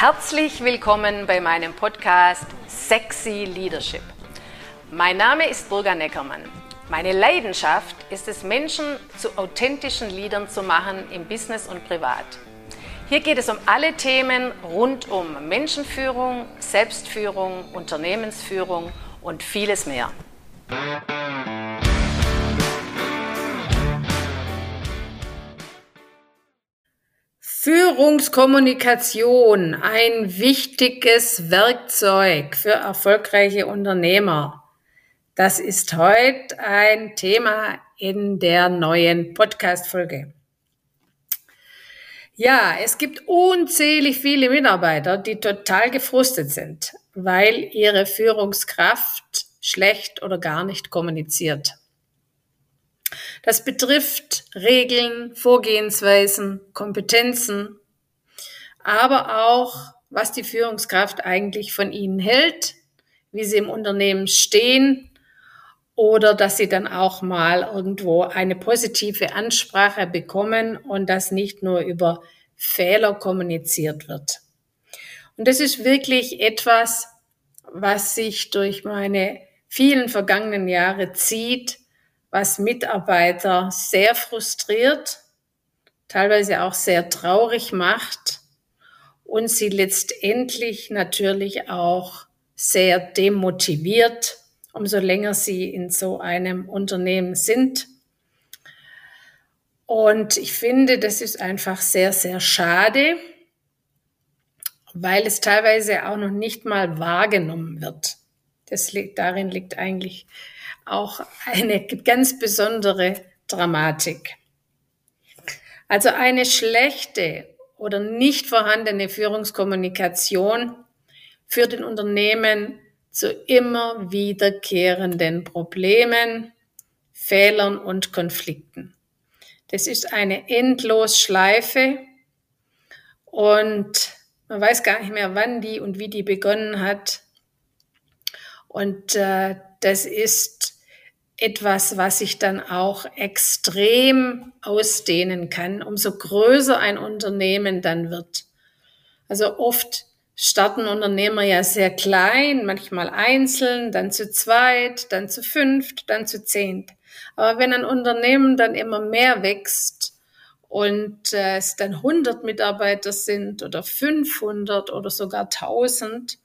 Herzlich willkommen bei meinem Podcast Sexy Leadership. Mein Name ist Burga Neckermann. Meine Leidenschaft ist es, Menschen zu authentischen Leadern zu machen im Business und privat. Hier geht es um alle Themen rund um Menschenführung, Selbstführung, Unternehmensführung und vieles mehr. Führungskommunikation, ein wichtiges Werkzeug für erfolgreiche Unternehmer. Das ist heute ein Thema in der neuen Podcast-Folge. Ja, es gibt unzählig viele Mitarbeiter, die total gefrustet sind, weil ihre Führungskraft schlecht oder gar nicht kommuniziert. Das betrifft Regeln, Vorgehensweisen, Kompetenzen, aber auch, was die Führungskraft eigentlich von ihnen hält, wie sie im Unternehmen stehen oder dass sie dann auch mal irgendwo eine positive Ansprache bekommen und das nicht nur über Fehler kommuniziert wird. Und das ist wirklich etwas, was sich durch meine vielen vergangenen Jahre zieht, was Mitarbeiter sehr frustriert, teilweise auch sehr traurig macht und sie letztendlich natürlich auch sehr demotiviert, umso länger sie in so einem Unternehmen sind. Und ich finde, das ist einfach sehr, sehr schade, weil es teilweise auch noch nicht mal wahrgenommen wird. Das liegt, darin liegt eigentlich auch eine ganz besondere Dramatik. Also eine schlechte oder nicht vorhandene Führungskommunikation führt in Unternehmen zu immer wiederkehrenden Problemen, Fehlern und Konflikten. Das ist eine Endlosschleife und man weiß gar nicht mehr, wann die und wie die begonnen hat. Und äh, das ist etwas, was sich dann auch extrem ausdehnen kann, umso größer ein Unternehmen dann wird. Also oft starten Unternehmer ja sehr klein, manchmal einzeln, dann zu zweit, dann zu fünft, dann zu zehnt. Aber wenn ein Unternehmen dann immer mehr wächst und äh, es dann 100 Mitarbeiter sind oder 500 oder sogar 1000,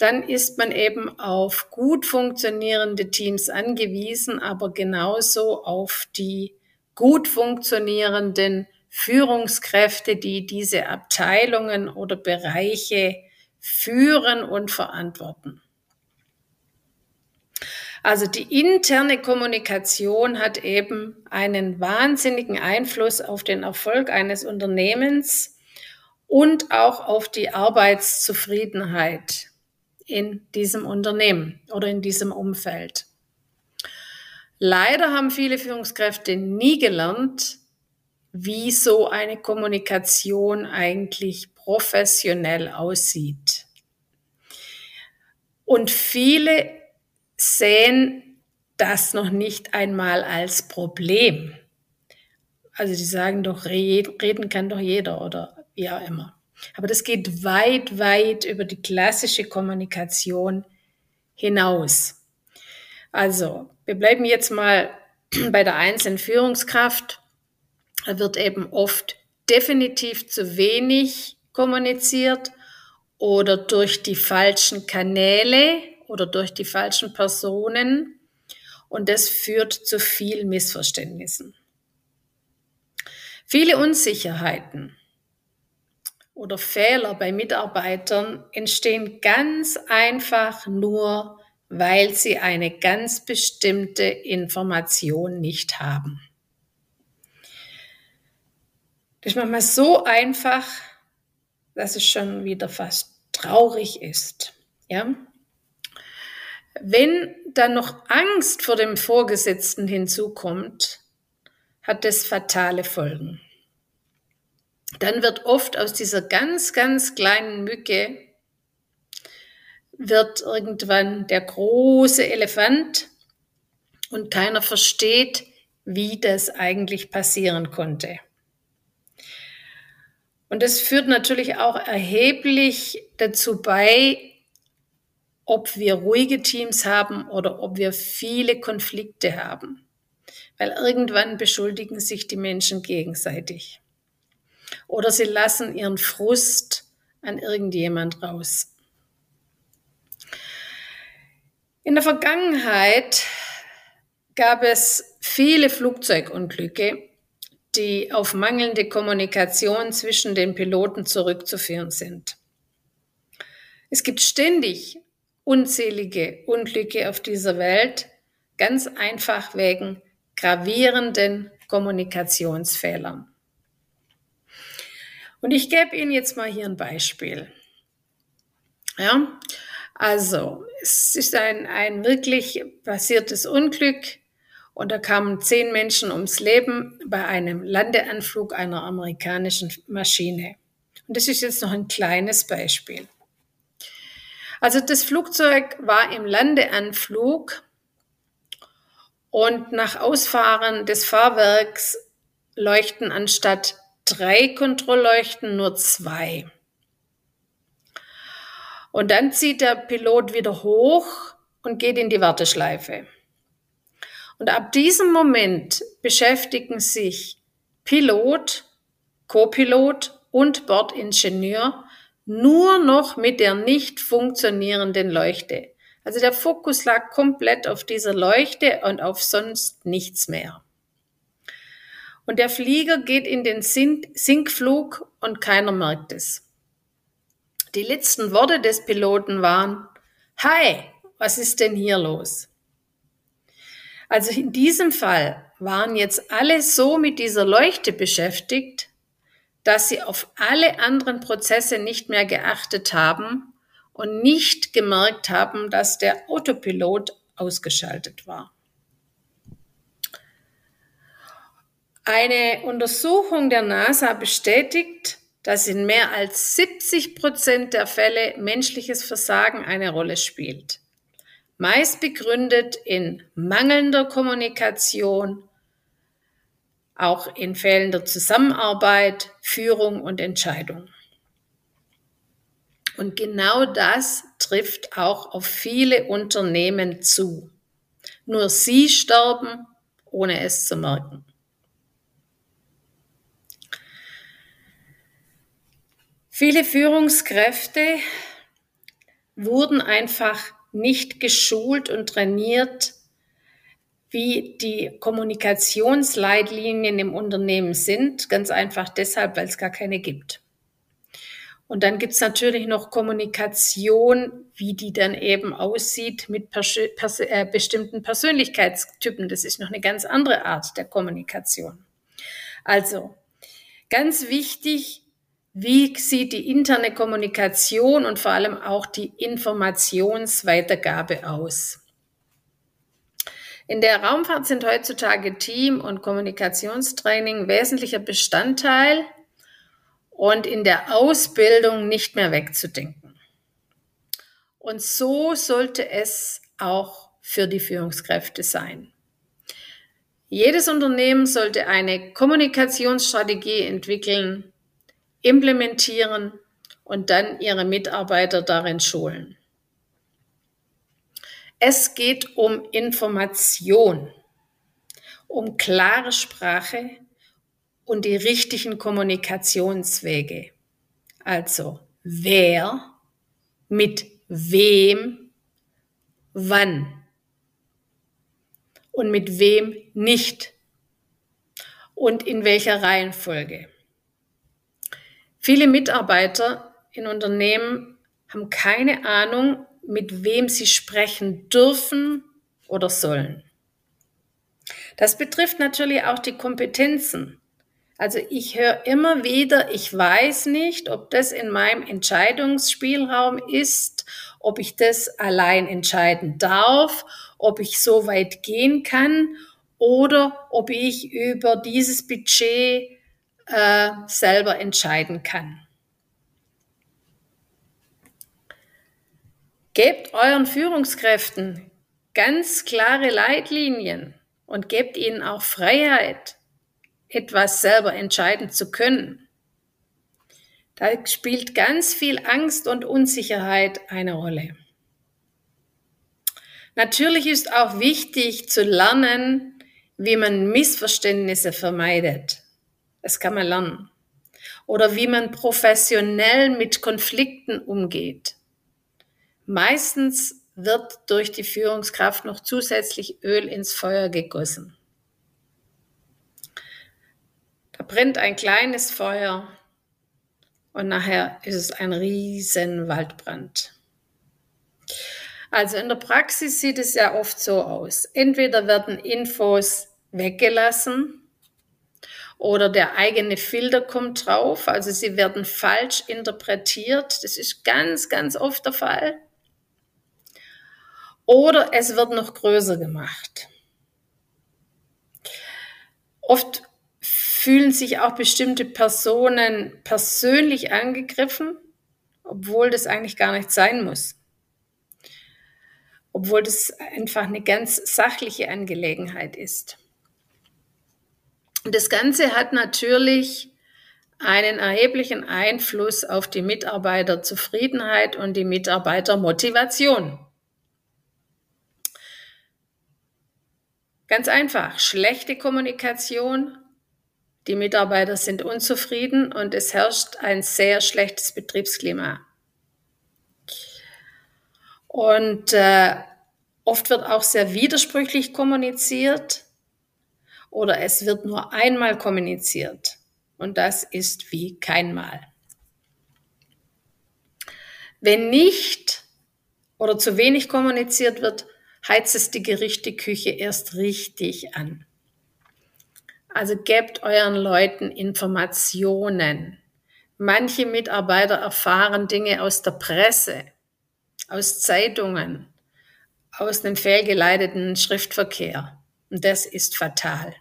dann ist man eben auf gut funktionierende Teams angewiesen, aber genauso auf die gut funktionierenden Führungskräfte, die diese Abteilungen oder Bereiche führen und verantworten. Also die interne Kommunikation hat eben einen wahnsinnigen Einfluss auf den Erfolg eines Unternehmens und auch auf die Arbeitszufriedenheit in diesem Unternehmen oder in diesem Umfeld. Leider haben viele Führungskräfte nie gelernt, wie so eine Kommunikation eigentlich professionell aussieht. Und viele sehen das noch nicht einmal als Problem. Also die sagen doch, reden kann doch jeder oder wie auch immer. Aber das geht weit, weit über die klassische Kommunikation hinaus. Also, wir bleiben jetzt mal bei der einzelnen Führungskraft. Da wird eben oft definitiv zu wenig kommuniziert oder durch die falschen Kanäle oder durch die falschen Personen. Und das führt zu viel Missverständnissen. Viele Unsicherheiten oder Fehler bei Mitarbeitern entstehen ganz einfach nur, weil sie eine ganz bestimmte Information nicht haben. Das ist manchmal so einfach, dass es schon wieder fast traurig ist. Ja? Wenn dann noch Angst vor dem Vorgesetzten hinzukommt, hat das fatale Folgen dann wird oft aus dieser ganz, ganz kleinen Mücke wird irgendwann der große Elefant und keiner versteht, wie das eigentlich passieren konnte. Und das führt natürlich auch erheblich dazu bei, ob wir ruhige Teams haben oder ob wir viele Konflikte haben. Weil irgendwann beschuldigen sich die Menschen gegenseitig. Oder sie lassen ihren Frust an irgendjemand raus. In der Vergangenheit gab es viele Flugzeugunglücke, die auf mangelnde Kommunikation zwischen den Piloten zurückzuführen sind. Es gibt ständig unzählige Unglücke auf dieser Welt, ganz einfach wegen gravierenden Kommunikationsfehlern. Und ich gebe Ihnen jetzt mal hier ein Beispiel. Ja, also es ist ein, ein wirklich passiertes Unglück und da kamen zehn Menschen ums Leben bei einem Landeanflug einer amerikanischen Maschine. Und das ist jetzt noch ein kleines Beispiel. Also das Flugzeug war im Landeanflug und nach Ausfahren des Fahrwerks leuchten anstatt drei Kontrollleuchten nur zwei. Und dann zieht der Pilot wieder hoch und geht in die Warteschleife. Und ab diesem Moment beschäftigen sich Pilot, Copilot und Bordingenieur nur noch mit der nicht funktionierenden Leuchte. Also der Fokus lag komplett auf dieser Leuchte und auf sonst nichts mehr. Und der Flieger geht in den Sinkflug und keiner merkt es. Die letzten Worte des Piloten waren, Hi, was ist denn hier los? Also in diesem Fall waren jetzt alle so mit dieser Leuchte beschäftigt, dass sie auf alle anderen Prozesse nicht mehr geachtet haben und nicht gemerkt haben, dass der Autopilot ausgeschaltet war. Eine Untersuchung der NASA bestätigt, dass in mehr als 70 Prozent der Fälle menschliches Versagen eine Rolle spielt meist begründet in mangelnder Kommunikation, auch in fehlender Zusammenarbeit, Führung und Entscheidung. Und genau das trifft auch auf viele Unternehmen zu. Nur sie sterben, ohne es zu merken. Viele Führungskräfte wurden einfach nicht geschult und trainiert, wie die Kommunikationsleitlinien im Unternehmen sind. Ganz einfach deshalb, weil es gar keine gibt. Und dann gibt es natürlich noch Kommunikation, wie die dann eben aussieht mit pers pers äh, bestimmten Persönlichkeitstypen. Das ist noch eine ganz andere Art der Kommunikation. Also ganz wichtig, wie sieht die interne Kommunikation und vor allem auch die Informationsweitergabe aus? In der Raumfahrt sind heutzutage Team- und Kommunikationstraining wesentlicher Bestandteil und in der Ausbildung nicht mehr wegzudenken. Und so sollte es auch für die Führungskräfte sein. Jedes Unternehmen sollte eine Kommunikationsstrategie entwickeln, implementieren und dann ihre Mitarbeiter darin schulen. Es geht um Information, um klare Sprache und die richtigen Kommunikationswege. Also wer, mit wem, wann und mit wem nicht und in welcher Reihenfolge. Viele Mitarbeiter in Unternehmen haben keine Ahnung, mit wem sie sprechen dürfen oder sollen. Das betrifft natürlich auch die Kompetenzen. Also ich höre immer wieder, ich weiß nicht, ob das in meinem Entscheidungsspielraum ist, ob ich das allein entscheiden darf, ob ich so weit gehen kann oder ob ich über dieses Budget äh, selber entscheiden kann. Gebt euren Führungskräften ganz klare Leitlinien und gebt ihnen auch Freiheit, etwas selber entscheiden zu können. Da spielt ganz viel Angst und Unsicherheit eine Rolle. Natürlich ist auch wichtig zu lernen, wie man Missverständnisse vermeidet. Das kann man lernen. Oder wie man professionell mit Konflikten umgeht. Meistens wird durch die Führungskraft noch zusätzlich Öl ins Feuer gegossen. Da brennt ein kleines Feuer und nachher ist es ein riesen Waldbrand. Also in der Praxis sieht es ja oft so aus. Entweder werden Infos weggelassen oder der eigene Filter kommt drauf, also sie werden falsch interpretiert. Das ist ganz, ganz oft der Fall. Oder es wird noch größer gemacht. Oft fühlen sich auch bestimmte Personen persönlich angegriffen, obwohl das eigentlich gar nicht sein muss. Obwohl das einfach eine ganz sachliche Angelegenheit ist. Und das Ganze hat natürlich einen erheblichen Einfluss auf die Mitarbeiterzufriedenheit und die Mitarbeitermotivation. Ganz einfach, schlechte Kommunikation die Mitarbeiter sind unzufrieden und es herrscht ein sehr schlechtes Betriebsklima. Und äh, oft wird auch sehr widersprüchlich kommuniziert oder es wird nur einmal kommuniziert. Und das ist wie kein Mal. Wenn nicht oder zu wenig kommuniziert wird, heizt es die Gerichteküche erst richtig an. Also gebt euren Leuten Informationen. Manche Mitarbeiter erfahren Dinge aus der Presse, aus Zeitungen, aus einem fehlgeleiteten Schriftverkehr. Und das ist fatal.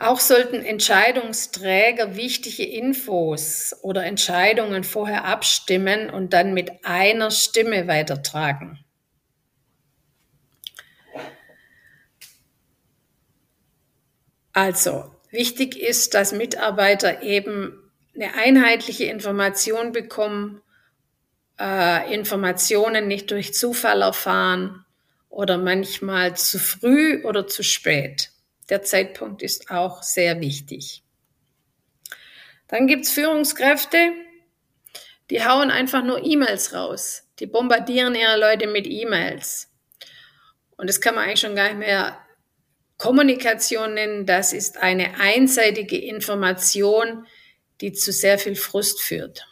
Auch sollten Entscheidungsträger wichtige Infos oder Entscheidungen vorher abstimmen und dann mit einer Stimme weitertragen. Also, wichtig ist, dass Mitarbeiter eben eine einheitliche Information bekommen, äh, Informationen nicht durch Zufall erfahren oder manchmal zu früh oder zu spät. Der Zeitpunkt ist auch sehr wichtig. Dann gibt's Führungskräfte, die hauen einfach nur E-Mails raus. Die bombardieren ihre Leute mit E-Mails. Und das kann man eigentlich schon gar nicht mehr Kommunikation nennen, das ist eine einseitige Information, die zu sehr viel Frust führt.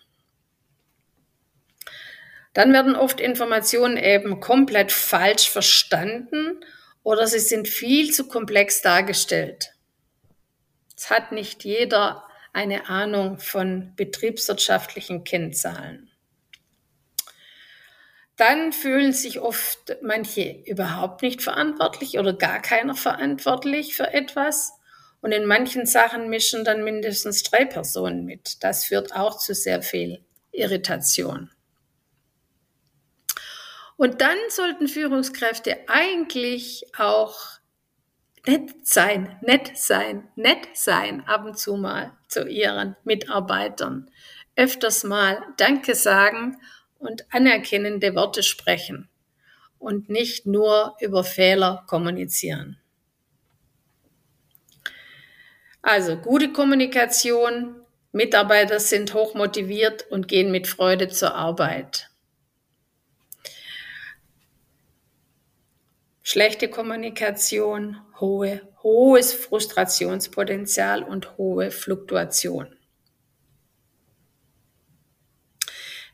Dann werden oft Informationen eben komplett falsch verstanden oder sie sind viel zu komplex dargestellt. Es hat nicht jeder eine Ahnung von betriebswirtschaftlichen Kennzahlen dann fühlen sich oft manche überhaupt nicht verantwortlich oder gar keiner verantwortlich für etwas. Und in manchen Sachen mischen dann mindestens drei Personen mit. Das führt auch zu sehr viel Irritation. Und dann sollten Führungskräfte eigentlich auch nett sein, nett sein, nett sein, ab und zu mal zu ihren Mitarbeitern. Öfters mal Danke sagen und anerkennende Worte sprechen und nicht nur über Fehler kommunizieren. Also gute Kommunikation, Mitarbeiter sind hochmotiviert und gehen mit Freude zur Arbeit. Schlechte Kommunikation, hohe, hohes Frustrationspotenzial und hohe Fluktuation.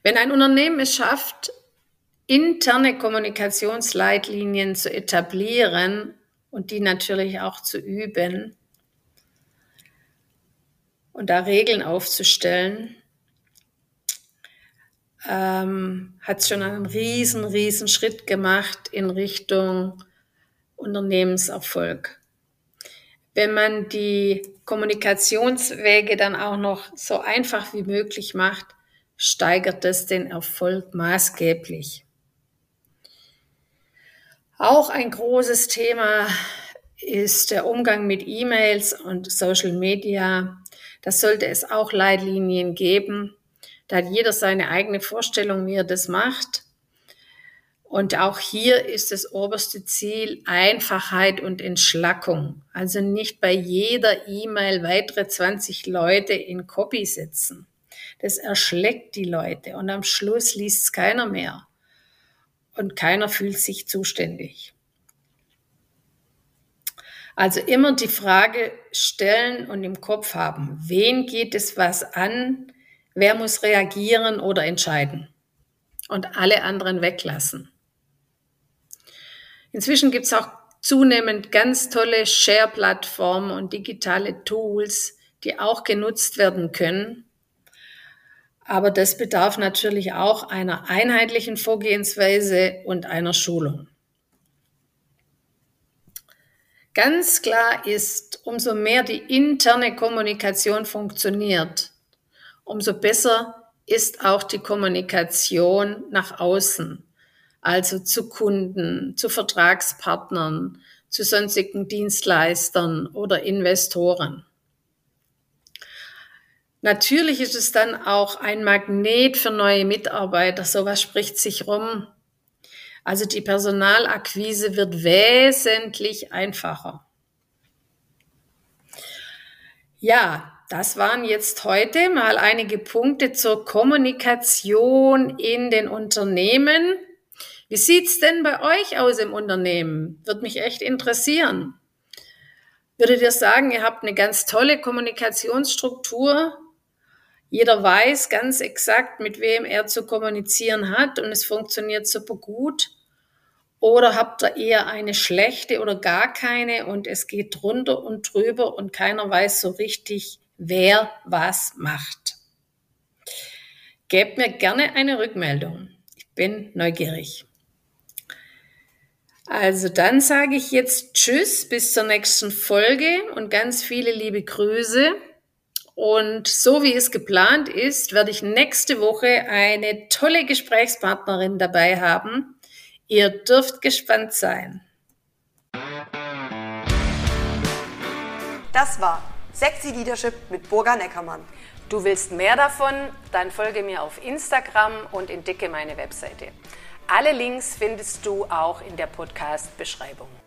Wenn ein Unternehmen es schafft, interne Kommunikationsleitlinien zu etablieren und die natürlich auch zu üben und da Regeln aufzustellen, ähm, hat schon einen riesen, riesen Schritt gemacht in Richtung Unternehmenserfolg. Wenn man die Kommunikationswege dann auch noch so einfach wie möglich macht, steigert es den Erfolg maßgeblich. Auch ein großes Thema ist der Umgang mit E-Mails und Social Media. Das sollte es auch Leitlinien geben. Da hat jeder seine eigene Vorstellung, wie er das macht. Und auch hier ist das oberste Ziel Einfachheit und Entschlackung. Also nicht bei jeder E-Mail weitere 20 Leute in Copy setzen. Das erschlägt die Leute und am Schluss liest es keiner mehr. Und keiner fühlt sich zuständig. Also immer die Frage stellen und im Kopf haben, wen geht es was an, wer muss reagieren oder entscheiden und alle anderen weglassen. Inzwischen gibt es auch zunehmend ganz tolle Share-Plattformen und digitale Tools, die auch genutzt werden können. Aber das bedarf natürlich auch einer einheitlichen Vorgehensweise und einer Schulung. Ganz klar ist, umso mehr die interne Kommunikation funktioniert, umso besser ist auch die Kommunikation nach außen also zu Kunden, zu Vertragspartnern, zu sonstigen Dienstleistern oder Investoren. Natürlich ist es dann auch ein Magnet für neue Mitarbeiter. Sowas spricht sich rum. Also die Personalakquise wird wesentlich einfacher. Ja, das waren jetzt heute mal einige Punkte zur Kommunikation in den Unternehmen. Wie sieht's denn bei euch aus im Unternehmen? Würde mich echt interessieren. Würdet ihr sagen, ihr habt eine ganz tolle Kommunikationsstruktur? Jeder weiß ganz exakt, mit wem er zu kommunizieren hat und es funktioniert super gut. Oder habt ihr eher eine schlechte oder gar keine und es geht drunter und drüber und keiner weiß so richtig, wer was macht? Gebt mir gerne eine Rückmeldung. Ich bin neugierig. Also dann sage ich jetzt Tschüss bis zur nächsten Folge und ganz viele liebe Grüße. Und so wie es geplant ist, werde ich nächste Woche eine tolle Gesprächspartnerin dabei haben. Ihr dürft gespannt sein. Das war Sexy Leadership mit Burga Neckermann. Du willst mehr davon? Dann folge mir auf Instagram und entdecke meine Webseite. Alle Links findest du auch in der Podcast-Beschreibung.